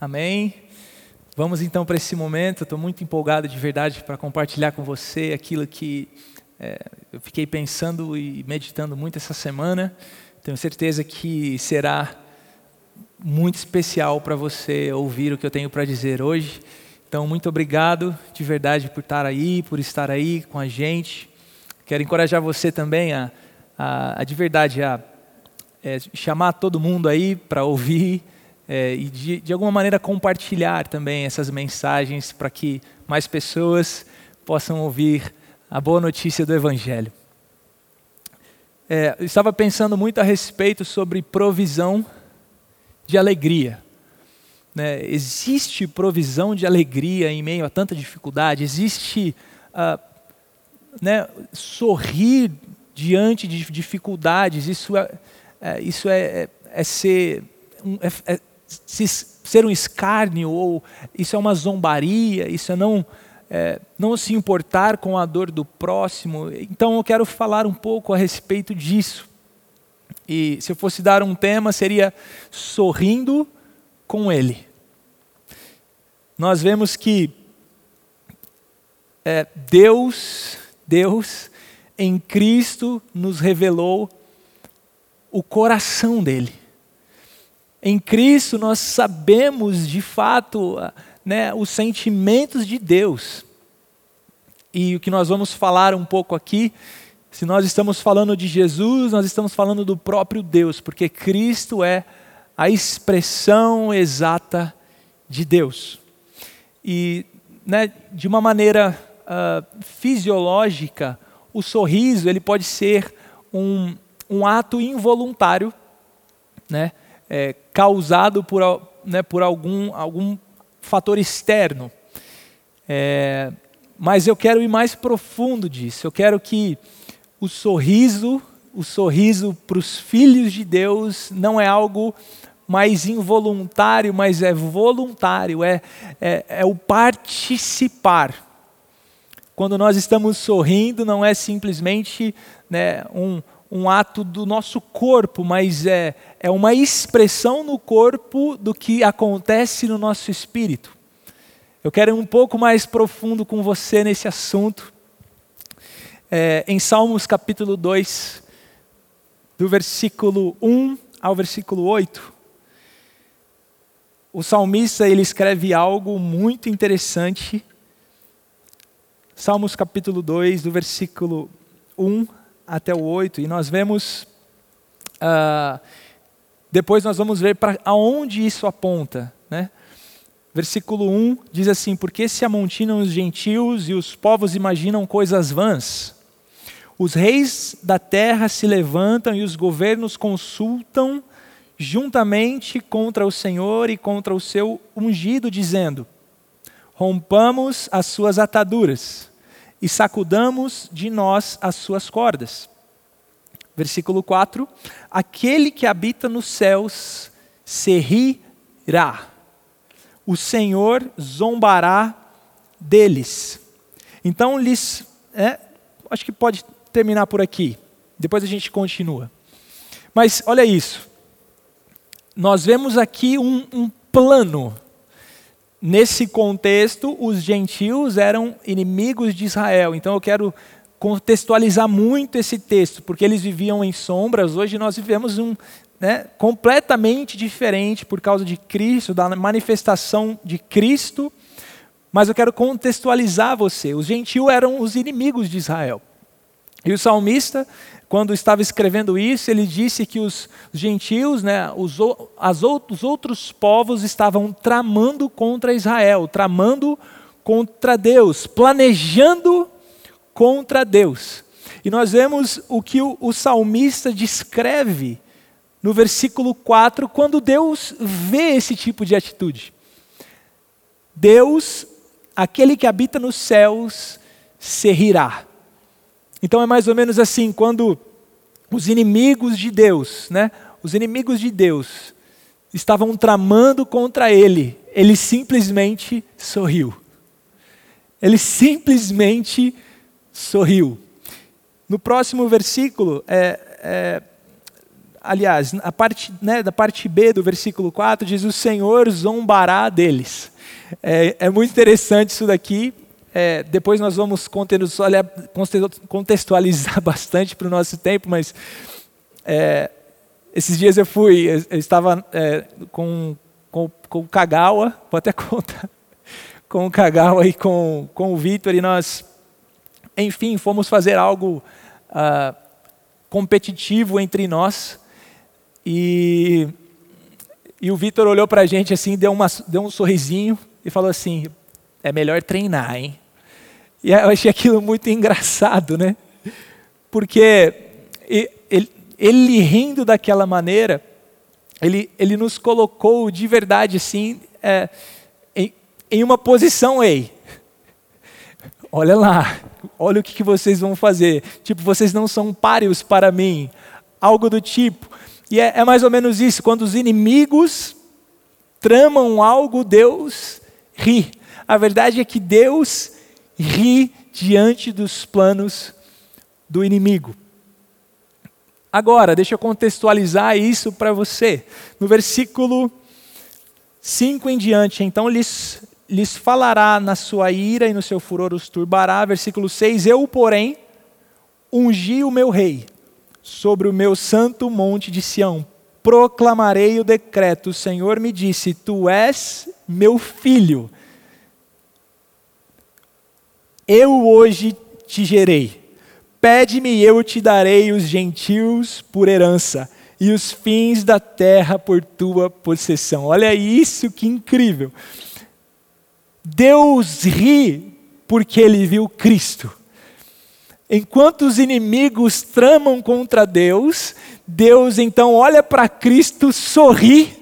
Amém? Vamos então para esse momento. Estou muito empolgado de verdade para compartilhar com você aquilo que é, eu fiquei pensando e meditando muito essa semana. Tenho certeza que será muito especial para você ouvir o que eu tenho para dizer hoje. Então, muito obrigado de verdade por estar aí, por estar aí com a gente. Quero encorajar você também a, a, a de verdade a é, chamar todo mundo aí para ouvir é, e de, de alguma maneira compartilhar também essas mensagens para que mais pessoas possam ouvir a boa notícia do Evangelho. É, eu estava pensando muito a respeito sobre provisão de alegria. Né? Existe provisão de alegria em meio a tanta dificuldade? Existe uh, né, sorrir diante de dificuldades? Isso é, é isso é, é, é ser é, é se, ser um escárnio, ou isso é uma zombaria, isso é não, é, não se importar com a dor do próximo. Então eu quero falar um pouco a respeito disso. E se eu fosse dar um tema, seria sorrindo com Ele. Nós vemos que é, Deus, Deus, em Cristo nos revelou o coração dele. Em Cristo nós sabemos de fato né, os sentimentos de Deus. E o que nós vamos falar um pouco aqui, se nós estamos falando de Jesus, nós estamos falando do próprio Deus, porque Cristo é a expressão exata de Deus. E né, de uma maneira uh, fisiológica, o sorriso ele pode ser um, um ato involuntário, né? É, causado por, né, por algum, algum fator externo. É, mas eu quero ir mais profundo disso. Eu quero que o sorriso, o sorriso para os filhos de Deus não é algo mais involuntário, mas é voluntário, é, é, é o participar. Quando nós estamos sorrindo, não é simplesmente né, um, um ato do nosso corpo, mas é, é uma expressão no corpo do que acontece no nosso espírito. Eu quero ir um pouco mais profundo com você nesse assunto. É, em Salmos capítulo 2, do versículo 1 ao versículo 8, o salmista ele escreve algo muito interessante. Salmos capítulo 2, do versículo 1 até o 8, e nós vemos. Uh, depois nós vamos ver para aonde isso aponta. Né? Versículo 1 diz assim: Porque se amontinam os gentios e os povos imaginam coisas vãs. Os reis da terra se levantam e os governos consultam juntamente contra o Senhor e contra o seu ungido, dizendo: Rompamos as suas ataduras e sacudamos de nós as suas cordas. Versículo 4: Aquele que habita nos céus se rirá, o Senhor zombará deles. Então, lhes. É, acho que pode terminar por aqui, depois a gente continua. Mas olha isso, nós vemos aqui um, um plano Nesse contexto, os gentios eram inimigos de Israel. Então eu quero contextualizar muito esse texto, porque eles viviam em sombras. Hoje nós vivemos um né, completamente diferente por causa de Cristo, da manifestação de Cristo. Mas eu quero contextualizar você. Os gentios eram os inimigos de Israel. E o salmista, quando estava escrevendo isso, ele disse que os gentios, né, os, as, os outros povos estavam tramando contra Israel, tramando contra Deus, planejando contra Deus. E nós vemos o que o, o salmista descreve no versículo 4, quando Deus vê esse tipo de atitude. Deus, aquele que habita nos céus, se rirá. Então é mais ou menos assim, quando os inimigos de Deus, né, os inimigos de Deus estavam tramando contra ele, ele simplesmente sorriu. Ele simplesmente sorriu. No próximo versículo, é, é, aliás, a parte, né, da parte B do versículo 4, diz: O Senhor zombará deles. É, é muito interessante isso daqui. É, depois nós vamos contextualizar bastante para o nosso tempo, mas é, esses dias eu fui, eu estava é, com, com, com o Kagawa, vou até contar, com o Kagawa e com, com o Vitor, e nós, enfim, fomos fazer algo uh, competitivo entre nós. E, e o Vitor olhou para a gente assim, deu, uma, deu um sorrisinho e falou assim: é melhor treinar, hein? E eu achei aquilo muito engraçado, né? Porque ele, ele rindo daquela maneira, ele, ele nos colocou de verdade assim, é, em, em uma posição, ei, olha lá, olha o que, que vocês vão fazer. Tipo, vocês não são páreos para mim. Algo do tipo. E é, é mais ou menos isso. Quando os inimigos tramam algo, Deus ri. A verdade é que Deus ri diante dos planos do inimigo. Agora, deixa eu contextualizar isso para você. No versículo 5 em diante, então lhes lhes falará na sua ira e no seu furor os turbará. Versículo 6: Eu, porém, ungi o meu rei sobre o meu santo monte de Sião. Proclamarei o decreto. O Senhor me disse: Tu és meu filho. Eu hoje te gerei. Pede-me e eu te darei os gentios por herança e os fins da terra por tua possessão. Olha isso que incrível. Deus ri porque ele viu Cristo. Enquanto os inimigos tramam contra Deus, Deus então olha para Cristo, sorri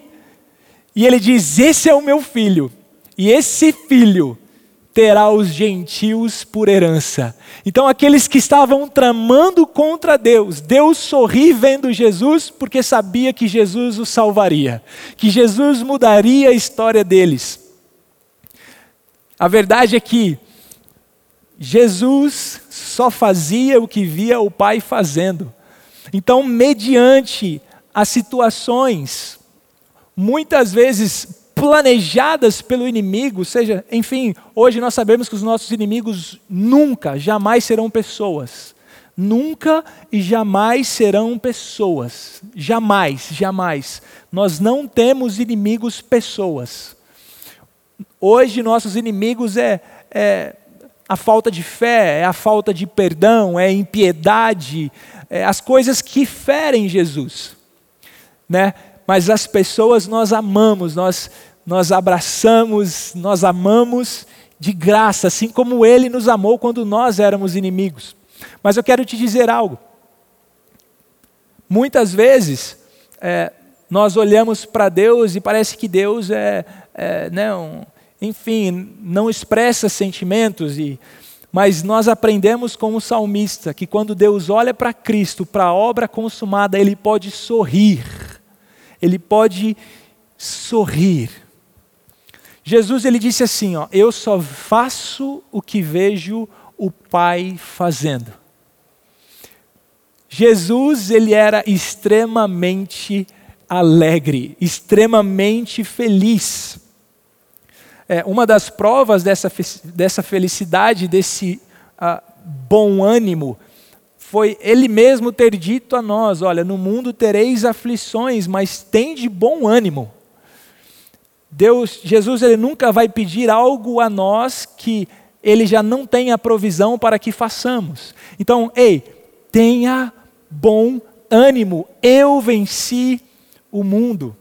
e ele diz: Esse é o meu filho, e esse filho terá os gentios por herança. Então, aqueles que estavam tramando contra Deus, Deus sorri vendo Jesus, porque sabia que Jesus os salvaria, que Jesus mudaria a história deles. A verdade é que Jesus só fazia o que via o Pai fazendo. Então, mediante as situações, muitas vezes planejadas pelo inimigo, seja, enfim, hoje nós sabemos que os nossos inimigos nunca, jamais serão pessoas. Nunca e jamais serão pessoas. Jamais, jamais. Nós não temos inimigos pessoas. Hoje, nossos inimigos é, é a falta de fé, é a falta de perdão, é a impiedade, é as coisas que ferem Jesus. Né? Mas as pessoas nós amamos, nós, nós abraçamos, nós amamos de graça, assim como Ele nos amou quando nós éramos inimigos. Mas eu quero te dizer algo. Muitas vezes, é, nós olhamos para Deus e parece que Deus é, é né, enfim, não expressa sentimentos e mas nós aprendemos com o salmista que quando Deus olha para Cristo, para a obra consumada, ele pode sorrir. Ele pode sorrir. Jesus ele disse assim, ó, eu só faço o que vejo o Pai fazendo. Jesus ele era extremamente alegre, extremamente feliz. É, uma das provas dessa, dessa felicidade, desse uh, bom ânimo, foi ele mesmo ter dito a nós: Olha, no mundo tereis aflições, mas tem de bom ânimo. Deus, Jesus, ele nunca vai pedir algo a nós que ele já não tem a provisão para que façamos. Então, ei, tenha bom ânimo. Eu venci o mundo.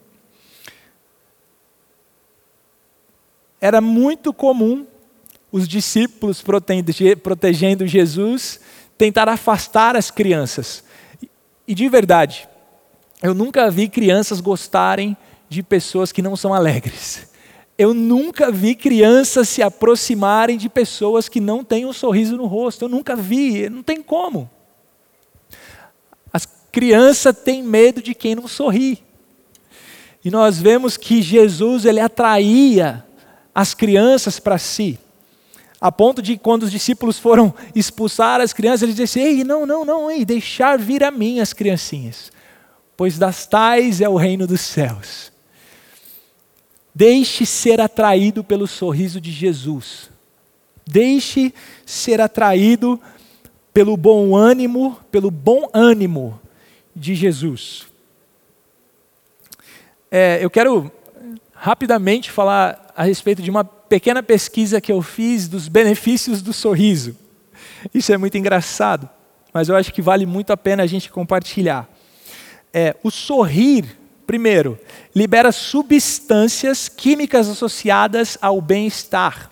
era muito comum os discípulos protegendo Jesus tentar afastar as crianças. E de verdade, eu nunca vi crianças gostarem de pessoas que não são alegres. Eu nunca vi crianças se aproximarem de pessoas que não têm um sorriso no rosto. Eu nunca vi, não tem como. As crianças têm medo de quem não sorri. E nós vemos que Jesus ele atraía as crianças para si. A ponto de quando os discípulos foram expulsar as crianças, eles disseram: Ei, não, não, não, ei, deixar vir a mim as criancinhas. pois das tais é o reino dos céus. Deixe ser atraído pelo sorriso de Jesus. Deixe ser atraído pelo bom ânimo, pelo bom ânimo de Jesus. É, eu quero rapidamente falar a respeito de uma pequena pesquisa que eu fiz dos benefícios do sorriso. Isso é muito engraçado, mas eu acho que vale muito a pena a gente compartilhar. É, o sorrir, primeiro, libera substâncias químicas associadas ao bem-estar.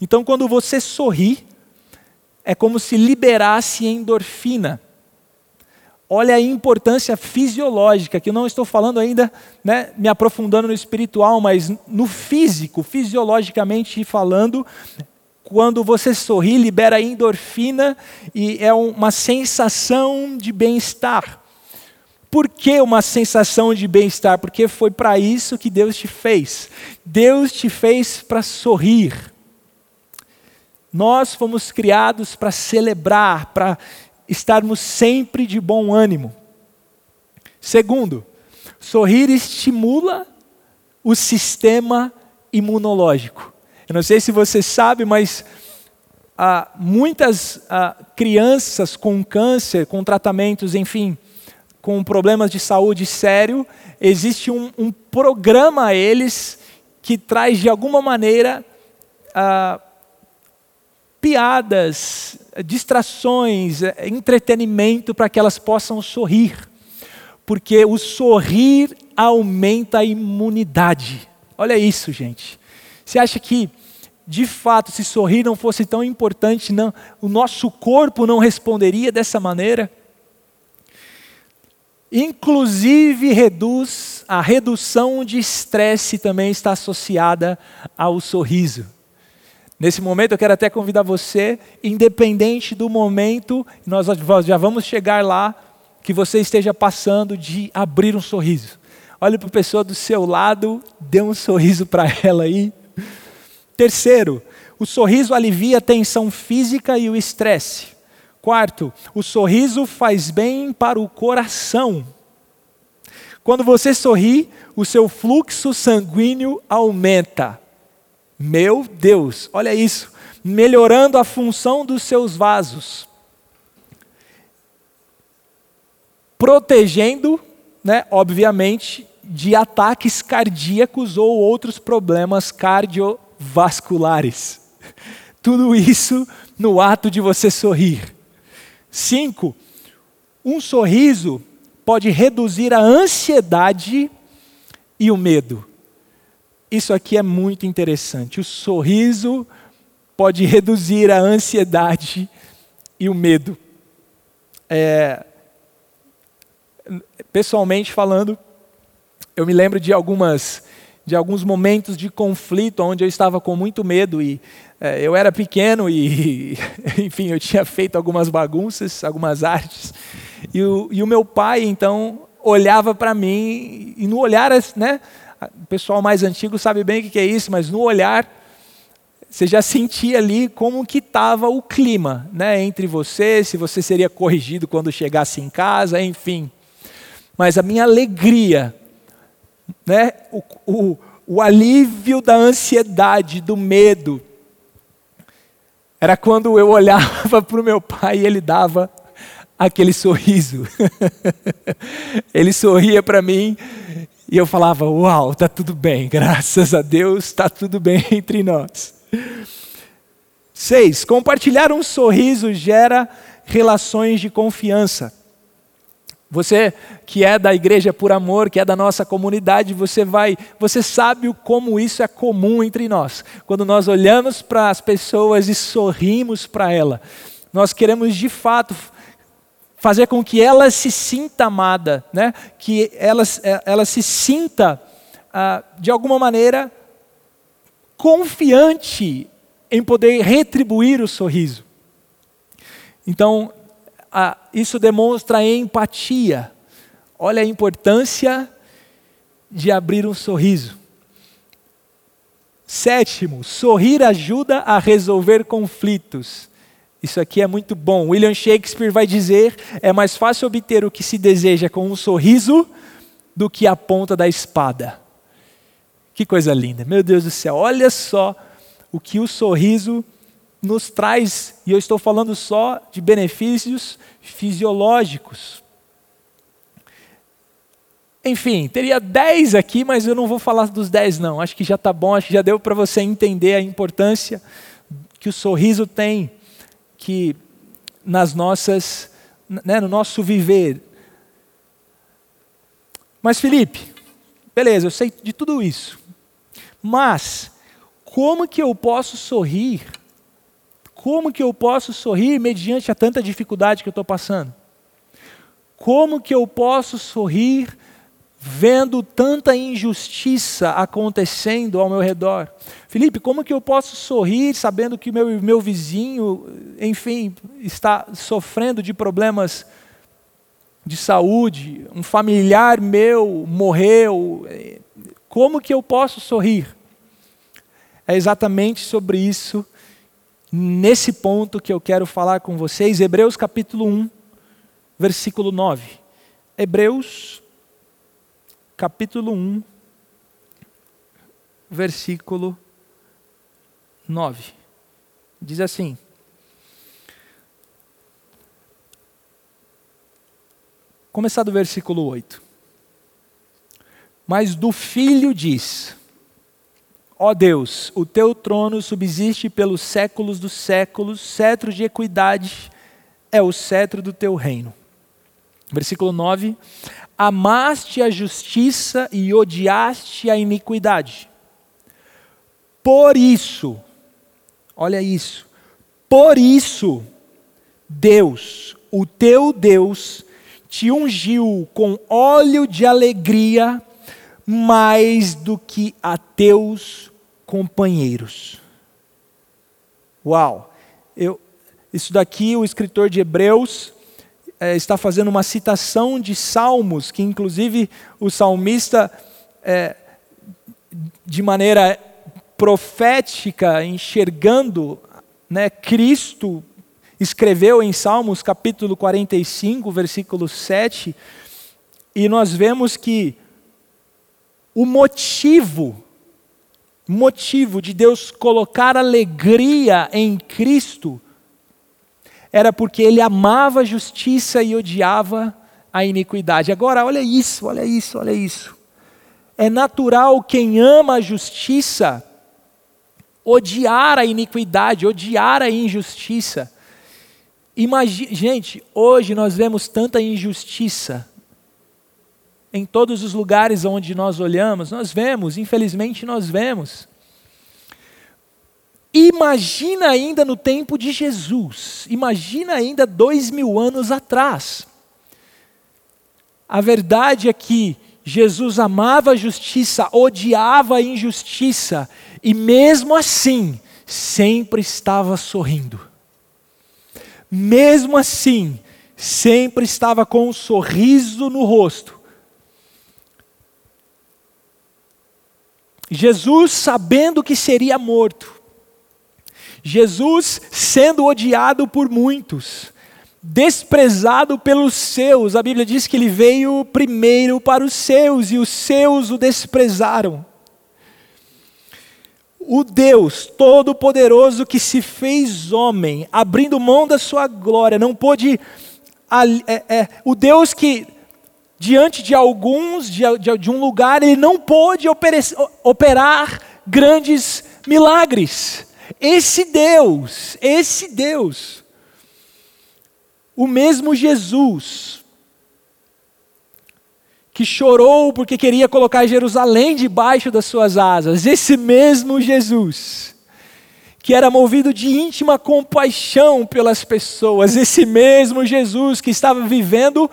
Então, quando você sorri, é como se liberasse endorfina. Olha a importância fisiológica, que eu não estou falando ainda, né, me aprofundando no espiritual, mas no físico, fisiologicamente falando, quando você sorri, libera endorfina e é uma sensação de bem-estar. Por que uma sensação de bem-estar? Porque foi para isso que Deus te fez. Deus te fez para sorrir. Nós fomos criados para celebrar, para estarmos sempre de bom ânimo. Segundo, sorrir estimula o sistema imunológico. Eu não sei se você sabe, mas ah, muitas ah, crianças com câncer, com tratamentos, enfim, com problemas de saúde sério, existe um, um programa a eles que traz de alguma maneira ah, piadas, distrações, entretenimento para que elas possam sorrir. Porque o sorrir aumenta a imunidade. Olha isso, gente. Você acha que, de fato, se sorrir não fosse tão importante, não, o nosso corpo não responderia dessa maneira? Inclusive reduz a redução de estresse também está associada ao sorriso. Nesse momento eu quero até convidar você, independente do momento, nós já vamos chegar lá, que você esteja passando de abrir um sorriso. Olhe para a pessoa do seu lado, dê um sorriso para ela aí. Terceiro, o sorriso alivia a tensão física e o estresse. Quarto, o sorriso faz bem para o coração. Quando você sorri, o seu fluxo sanguíneo aumenta. Meu Deus, olha isso, melhorando a função dos seus vasos, protegendo, né, obviamente, de ataques cardíacos ou outros problemas cardiovasculares. Tudo isso no ato de você sorrir. Cinco, um sorriso pode reduzir a ansiedade e o medo. Isso aqui é muito interessante. O sorriso pode reduzir a ansiedade e o medo. É, pessoalmente falando, eu me lembro de algumas de alguns momentos de conflito onde eu estava com muito medo e é, eu era pequeno e enfim eu tinha feito algumas bagunças, algumas artes e o, e o meu pai então olhava para mim e no olhar né o pessoal mais antigo sabe bem o que é isso, mas no olhar você já sentia ali como que estava o clima, né, entre você, se você seria corrigido quando chegasse em casa, enfim. Mas a minha alegria, né, o, o, o alívio da ansiedade, do medo, era quando eu olhava para o meu pai e ele dava aquele sorriso. ele sorria para mim e eu falava: Uau, está tudo bem, graças a Deus, está tudo bem entre nós. Seis, compartilhar um sorriso gera relações de confiança. Você que é da igreja por amor, que é da nossa comunidade, você vai, você sabe como isso é comum entre nós. Quando nós olhamos para as pessoas e sorrimos para ela, nós queremos de fato fazer com que ela se sinta amada, né? que ela, ela se sinta, ah, de alguma maneira, confiante em poder retribuir o sorriso. Então, ah, isso demonstra empatia. Olha a importância de abrir um sorriso. Sétimo, sorrir ajuda a resolver conflitos. Isso aqui é muito bom. William Shakespeare vai dizer: é mais fácil obter o que se deseja com um sorriso do que a ponta da espada. Que coisa linda. Meu Deus do céu, olha só o que o sorriso nos traz, e eu estou falando só de benefícios fisiológicos. Enfim, teria 10 aqui, mas eu não vou falar dos 10 não. Acho que já está bom, acho que já deu para você entender a importância que o sorriso tem que nas nossas, né, no nosso viver. Mas Felipe, beleza, eu sei de tudo isso. Mas como que eu posso sorrir? Como que eu posso sorrir mediante a tanta dificuldade que eu estou passando? Como que eu posso sorrir vendo tanta injustiça acontecendo ao meu redor. Felipe, como que eu posso sorrir sabendo que meu, meu vizinho, enfim, está sofrendo de problemas de saúde, um familiar meu morreu? Como que eu posso sorrir? É exatamente sobre isso, nesse ponto que eu quero falar com vocês, Hebreus capítulo 1, versículo 9. Hebreus capítulo 1, versículo 9. Diz assim: Começar do versículo 8. Mas do filho diz: Ó Deus, o teu trono subsiste pelos séculos dos séculos, cetro de equidade é o cetro do teu reino. Versículo 9: amaste a justiça e odiaste a iniquidade. Por isso, olha isso, por isso, Deus, o teu Deus, te ungiu com óleo de alegria mais do que a teus companheiros. Uau! Eu, isso daqui, o escritor de Hebreus, é, está fazendo uma citação de salmos, que inclusive o salmista, é, de maneira profética, enxergando né, Cristo, escreveu em Salmos capítulo 45, versículo 7, e nós vemos que o motivo, motivo de Deus colocar alegria em Cristo, era porque ele amava a justiça e odiava a iniquidade. Agora, olha isso, olha isso, olha isso. É natural quem ama a justiça odiar a iniquidade, odiar a injustiça. Imagine, gente, hoje nós vemos tanta injustiça em todos os lugares onde nós olhamos, nós vemos, infelizmente nós vemos. Imagina ainda no tempo de Jesus, imagina ainda dois mil anos atrás. A verdade é que Jesus amava a justiça, odiava a injustiça, e mesmo assim, sempre estava sorrindo. Mesmo assim, sempre estava com um sorriso no rosto. Jesus, sabendo que seria morto, Jesus sendo odiado por muitos, desprezado pelos seus, a Bíblia diz que ele veio primeiro para os seus e os seus o desprezaram. O Deus Todo-Poderoso que se fez homem, abrindo mão da sua glória, não pôde. É, é, o Deus que, diante de alguns, de, de, de um lugar, ele não pôde operar grandes milagres. Esse Deus, esse Deus, o mesmo Jesus, que chorou porque queria colocar Jerusalém debaixo das suas asas, esse mesmo Jesus, que era movido de íntima compaixão pelas pessoas, esse mesmo Jesus que estava vivendo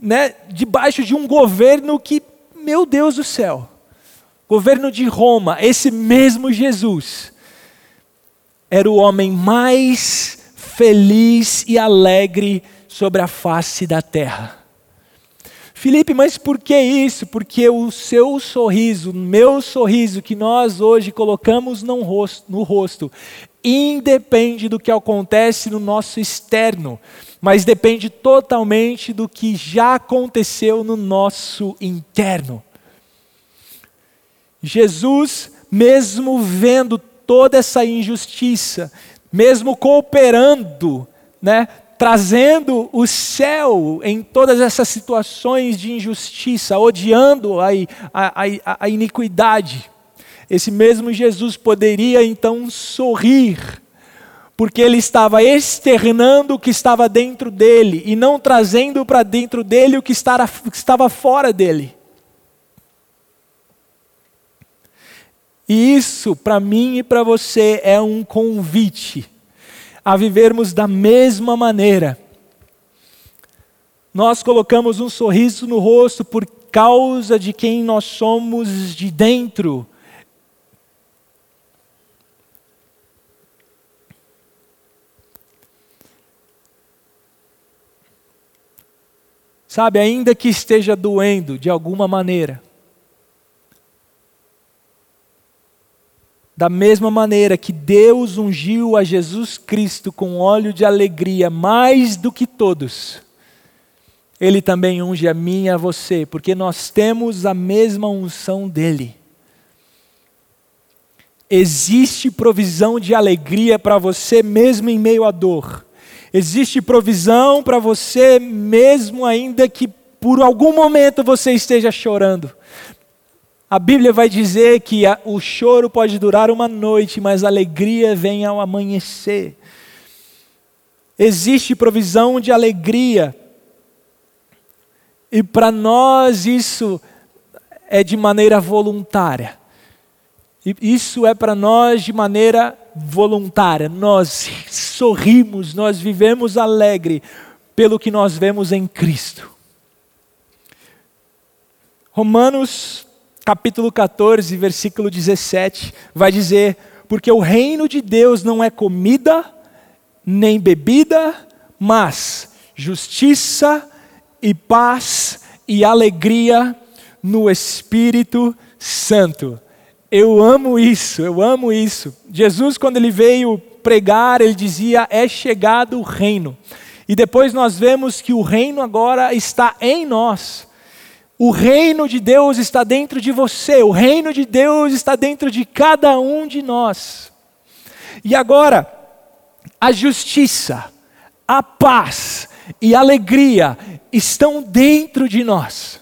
né, debaixo de um governo que, meu Deus do céu, governo de Roma, esse mesmo Jesus, era o homem mais feliz e alegre sobre a face da terra. Felipe, mas por que isso? Porque o seu sorriso, o meu sorriso que nós hoje colocamos rosto, no rosto, independe do que acontece no nosso externo, mas depende totalmente do que já aconteceu no nosso interno. Jesus, mesmo vendo toda essa injustiça, mesmo cooperando, né, trazendo o céu em todas essas situações de injustiça, odiando a, a, a, a iniquidade. Esse mesmo Jesus poderia então sorrir, porque ele estava externando o que estava dentro dele e não trazendo para dentro dele o que estava fora dele. E isso, para mim e para você, é um convite a vivermos da mesma maneira. Nós colocamos um sorriso no rosto por causa de quem nós somos de dentro. Sabe, ainda que esteja doendo de alguma maneira, Da mesma maneira que Deus ungiu a Jesus Cristo com óleo de alegria mais do que todos, Ele também unge a mim e a você, porque nós temos a mesma unção dele. Existe provisão de alegria para você mesmo em meio à dor. Existe provisão para você mesmo ainda que por algum momento você esteja chorando. A Bíblia vai dizer que a, o choro pode durar uma noite, mas a alegria vem ao amanhecer. Existe provisão de alegria. E para nós isso é de maneira voluntária. E isso é para nós de maneira voluntária. Nós sorrimos, nós vivemos alegre pelo que nós vemos em Cristo. Romanos capítulo 14, versículo 17, vai dizer: Porque o reino de Deus não é comida, nem bebida, mas justiça e paz e alegria no Espírito Santo. Eu amo isso, eu amo isso. Jesus, quando ele veio pregar, ele dizia: É chegado o reino. E depois nós vemos que o reino agora está em nós. O reino de Deus está dentro de você, o reino de Deus está dentro de cada um de nós. E agora, a justiça, a paz e a alegria estão dentro de nós.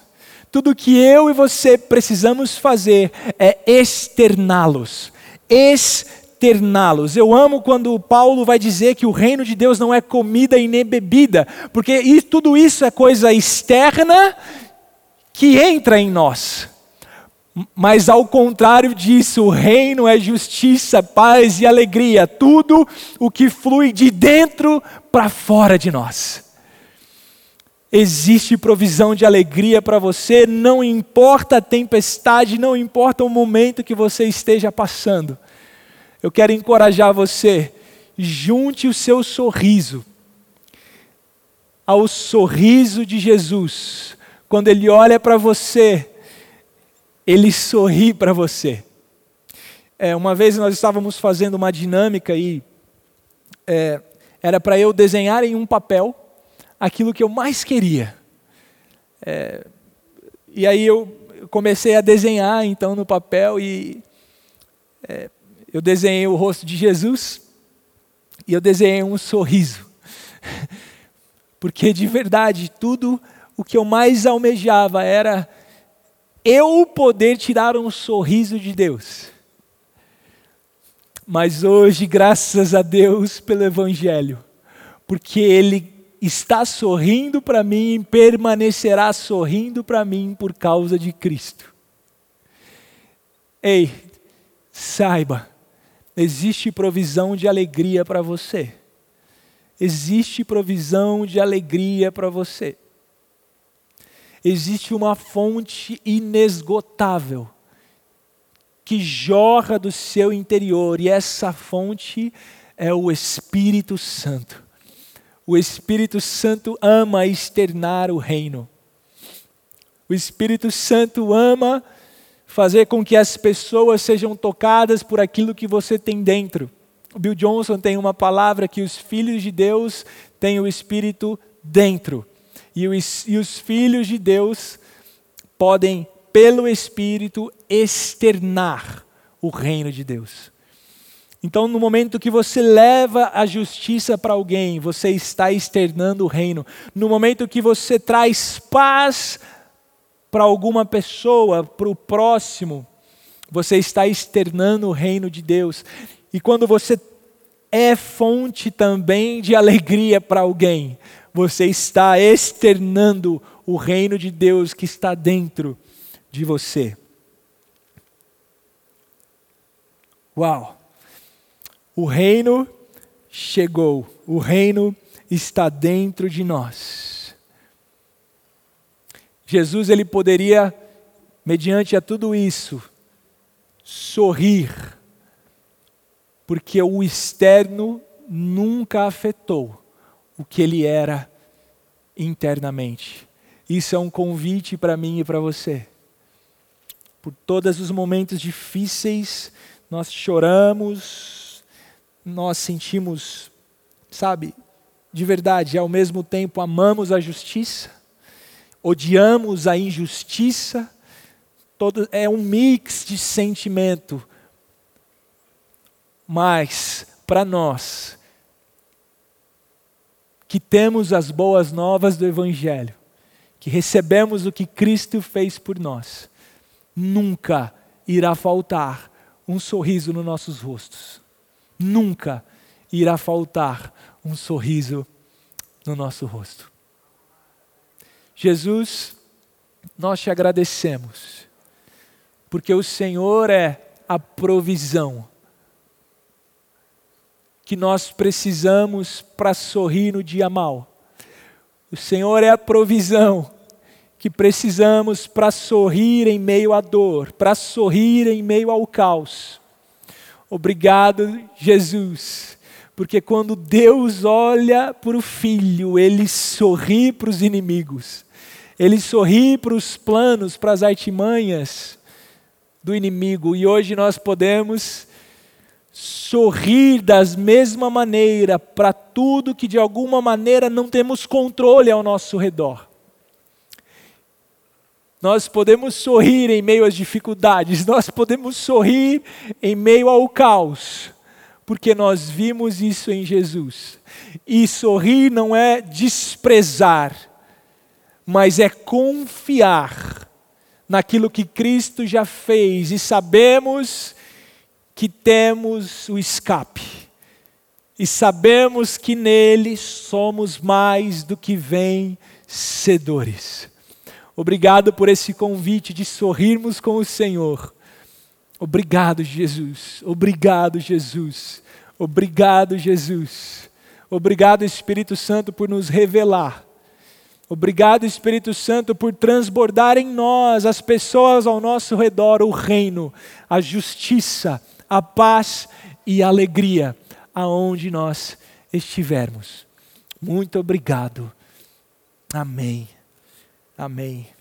Tudo que eu e você precisamos fazer é externá-los. Externá-los. Eu amo quando Paulo vai dizer que o reino de Deus não é comida e nem bebida, porque tudo isso é coisa externa que entra em nós. Mas ao contrário disso, o reino é justiça, paz e alegria, tudo o que flui de dentro para fora de nós. Existe provisão de alegria para você, não importa a tempestade, não importa o momento que você esteja passando. Eu quero encorajar você, junte o seu sorriso ao sorriso de Jesus quando ele olha para você, ele sorri para você. É, uma vez nós estávamos fazendo uma dinâmica e é, era para eu desenhar em um papel aquilo que eu mais queria. É, e aí eu comecei a desenhar então no papel e é, eu desenhei o rosto de Jesus e eu desenhei um sorriso. Porque de verdade, tudo o que eu mais almejava era eu poder tirar um sorriso de Deus. Mas hoje, graças a Deus pelo Evangelho, porque Ele está sorrindo para mim e permanecerá sorrindo para mim por causa de Cristo. Ei, saiba, existe provisão de alegria para você. Existe provisão de alegria para você existe uma fonte inesgotável que jorra do seu interior, e essa fonte é o Espírito Santo. O Espírito Santo ama externar o reino. O Espírito Santo ama fazer com que as pessoas sejam tocadas por aquilo que você tem dentro. O Bill Johnson tem uma palavra que os filhos de Deus têm o Espírito dentro. E os, e os filhos de Deus podem, pelo Espírito, externar o reino de Deus. Então, no momento que você leva a justiça para alguém, você está externando o reino. No momento que você traz paz para alguma pessoa, para o próximo, você está externando o reino de Deus. E quando você é fonte também de alegria para alguém, você está externando o reino de Deus que está dentro de você. Uau! O reino chegou, o reino está dentro de nós. Jesus ele poderia, mediante a tudo isso, sorrir, porque o externo nunca afetou o que ele era internamente. Isso é um convite para mim e para você. Por todos os momentos difíceis, nós choramos, nós sentimos, sabe, de verdade, ao mesmo tempo amamos a justiça, odiamos a injustiça, todo, é um mix de sentimento. Mas, para nós, que temos as boas novas do Evangelho, que recebemos o que Cristo fez por nós, nunca irá faltar um sorriso nos nossos rostos. Nunca irá faltar um sorriso no nosso rosto. Jesus, nós te agradecemos porque o Senhor é a provisão que nós precisamos para sorrir no dia mal. O Senhor é a provisão que precisamos para sorrir em meio à dor, para sorrir em meio ao caos. Obrigado, Jesus, porque quando Deus olha para o filho, ele sorri para os inimigos, ele sorri para os planos, para as artimanhas do inimigo. E hoje nós podemos sorrir da mesma maneira para tudo que de alguma maneira não temos controle ao nosso redor. Nós podemos sorrir em meio às dificuldades, nós podemos sorrir em meio ao caos, porque nós vimos isso em Jesus. E sorrir não é desprezar, mas é confiar naquilo que Cristo já fez e sabemos que temos o escape. E sabemos que nele somos mais do que vencedores. Obrigado por esse convite de sorrirmos com o Senhor. Obrigado, Jesus. Obrigado, Jesus. Obrigado, Jesus. Obrigado, Espírito Santo, por nos revelar Obrigado, Espírito Santo, por transbordar em nós, as pessoas ao nosso redor, o reino, a justiça, a paz e a alegria, aonde nós estivermos. Muito obrigado. Amém. Amém.